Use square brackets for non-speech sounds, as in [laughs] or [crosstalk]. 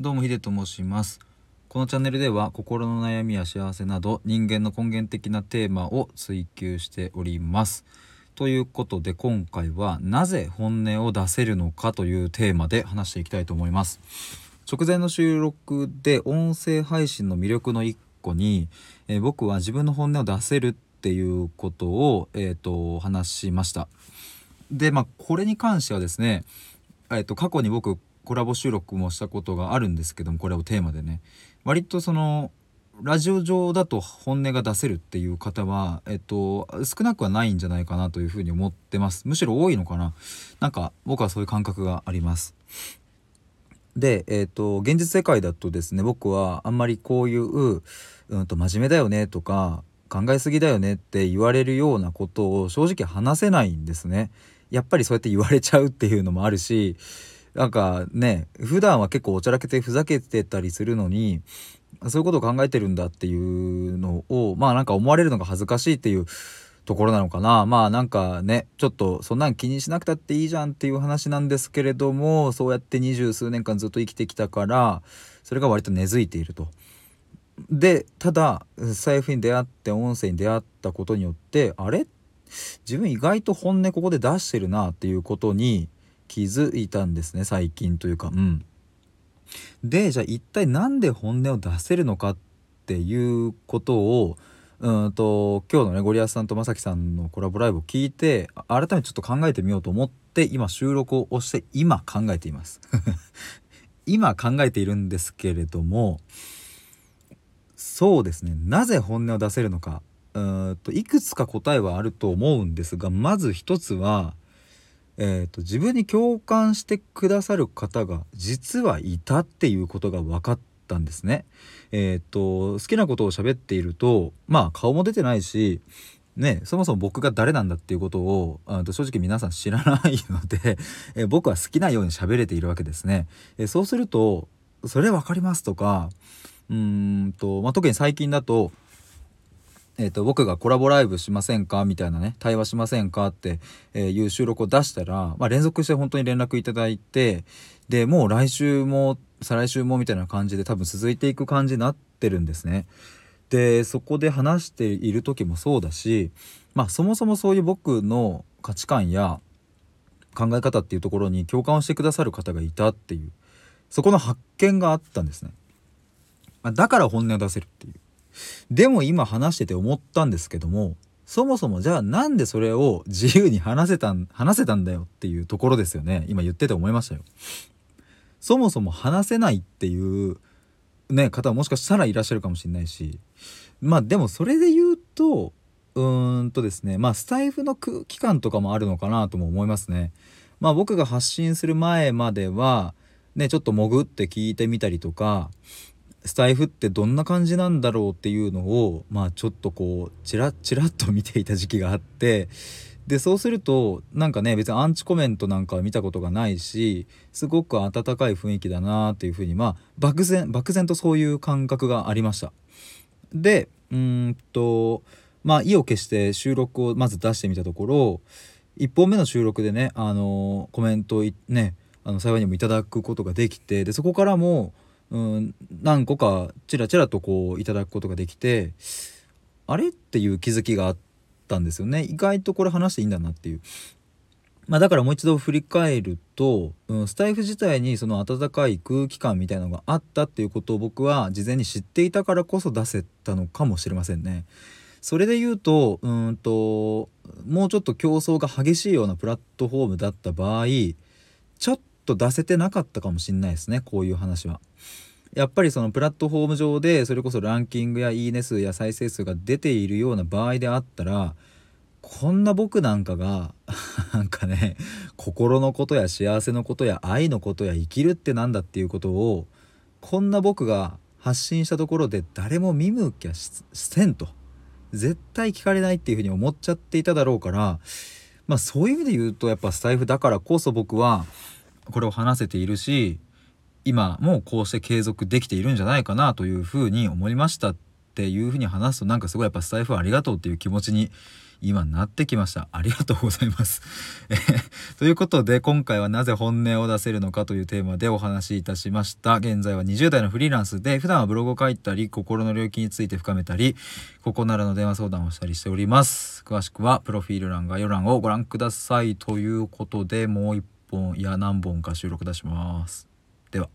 どうもヒデと申します。このチャンネルでは心の悩みや幸せなど人間の根源的なテーマを追求しております。ということで今回はなぜ本音を出せるのかというテーマで話していきたいと思います。直前の収録で音声配信の魅力の一個に、えー僕は自分の本音を出せるっていうことを、えー、と話しました。でまあこれに関してはですねえっと過去に僕コラボ収録もしたことがあるんですけどもこれをテーマでね。割とそのラジオ上だと本音が出せるっていう方は、えっと、少なくはないんじゃないかなというふうに思ってます。むしろ多いのかな。なんか僕はそういう感覚があります。で、えっと現実世界だとですね僕はあんまりこういう、うん、と真面目だよねとか考えすぎだよねって言われるようなことを正直話せないんですね。やっぱりそうやって言われちゃうっていうのもあるしなんかね普段は結構おちゃらけてふざけてたりするのにそういうことを考えてるんだっていうのをまあなんか思われるのが恥ずかしいっていうところなのかなまあなんかねちょっとそんなん気にしなくたっていいじゃんっていう話なんですけれどもそうやって二十数年間ずっと生きてきたからそれが割と根付いていると。でただ財布に出会って音声に出会ったことによってあれ？自分意外と本音ここで出してるなっていうことに気づいたんですね最近というかうん。でじゃあ一体何で本音を出せるのかっていうことをうんと今日のねゴリアスさんとまさきさんのコラボライブを聞いて改めてちょっと考えてみようと思って今収録を押して今考えています。[laughs] 今考えているんですけれどもそうですね。なぜ本音を出せるのか。うんといくつか答えはあると思うんですがまず一つは、えー、と自分に共感してくださる方が実はいたっていうことが分かったんですね。えー、と好きなことを喋っているとまあ顔も出てないしね、そもそも僕が誰なんだっていうことをあと正直皆さん知らないので、え僕は好きなように喋れているわけですね。えそうすると「それ分かります」とかうんと、まあ、特に最近だとえー、と僕がコラボライブしませんか？みたいなね対話しませんか？っていう収録を出したら、まあ、連続して本当に連絡いただいてでもう来週も再来週もみたいな感じで多分続いていく感じになってるんですね。でそこで話している時もそうだしまあそもそもそういう僕の価値観や考え方っていうところに共感をしてくださる方がいたっていうそこの発見があったんですね。まだから本音を出せるっていう。でも今話してて思ったんですけどもそもそもじゃあなんでそれを自由に話せたん話せたんだよっていうところですよね今言ってて思いましたよ。そもそも話せないっていうね方はもしかしたらいらっしゃるかもしれないしまあでもそれで言うとうーんとですねまあスタイフの空気感とかもあるのかなとも思いますね。まあ僕が発信する前まではねちょっと潜って聞いてみたりとかスタイフってどんな感じなんだろうっていうのをまあちょっとこうチラッチラッと見ていた時期があってでそうするとなんかね別にアンチコメントなんかは見たことがないしすごく温かい雰囲気だなっていうふうにまあ漠然漠然とそういう感覚がありました。でうんとまあ意を決して収録をまず出してみたところ1本目の収録でねあのコメントをねあの幸いにもいただくことができてでそこからもん何個かちらちらとこういただくことができてあれっていう気づきがあったんですよね意外とこれ話していいんだなっていう。まあ、だからもう一度振り返ると、うん、スタイフ自体にその温かい空気感みたいなのがあったっていうことを僕は事前に知っていたからこそ出せたのかもしれませんね。それで言うとうんともうちょっと競争が激しいようなプラットフォームだった場合ちょっと出せてなかったかもしれないですねこういう話は。やっぱりそのプラットフォーム上でそれこそランキングやいいね数や再生数が出ているような場合であったらこんな僕なんかが [laughs] なんかね心のことや幸せのことや愛のことや生きるってなんだっていうことをこんな僕が発信したところで誰も見向きゃしせんと絶対聞かれないっていうふうに思っちゃっていただろうからまあそういう意味で言うとやっぱスタイフだからこそ僕はこれを話せているし今もこうして継続できているんじゃないかなというふうに思いましたっていうふうに話すとなんかすごいやっぱスタイフありがとうっていう気持ちに今なってきました。[laughs] ありがとうございます。ということで今回はなぜ本音を出せるのかというテーマでお話しいたしました。現在は20代のフリーランスで普段はブログを書いたり心の領域について深めたりここならの電話相談をしたりしております。詳しくはプロフィール欄概要欄をご覧ください。ということでもう一本いや何本か収録出します。では。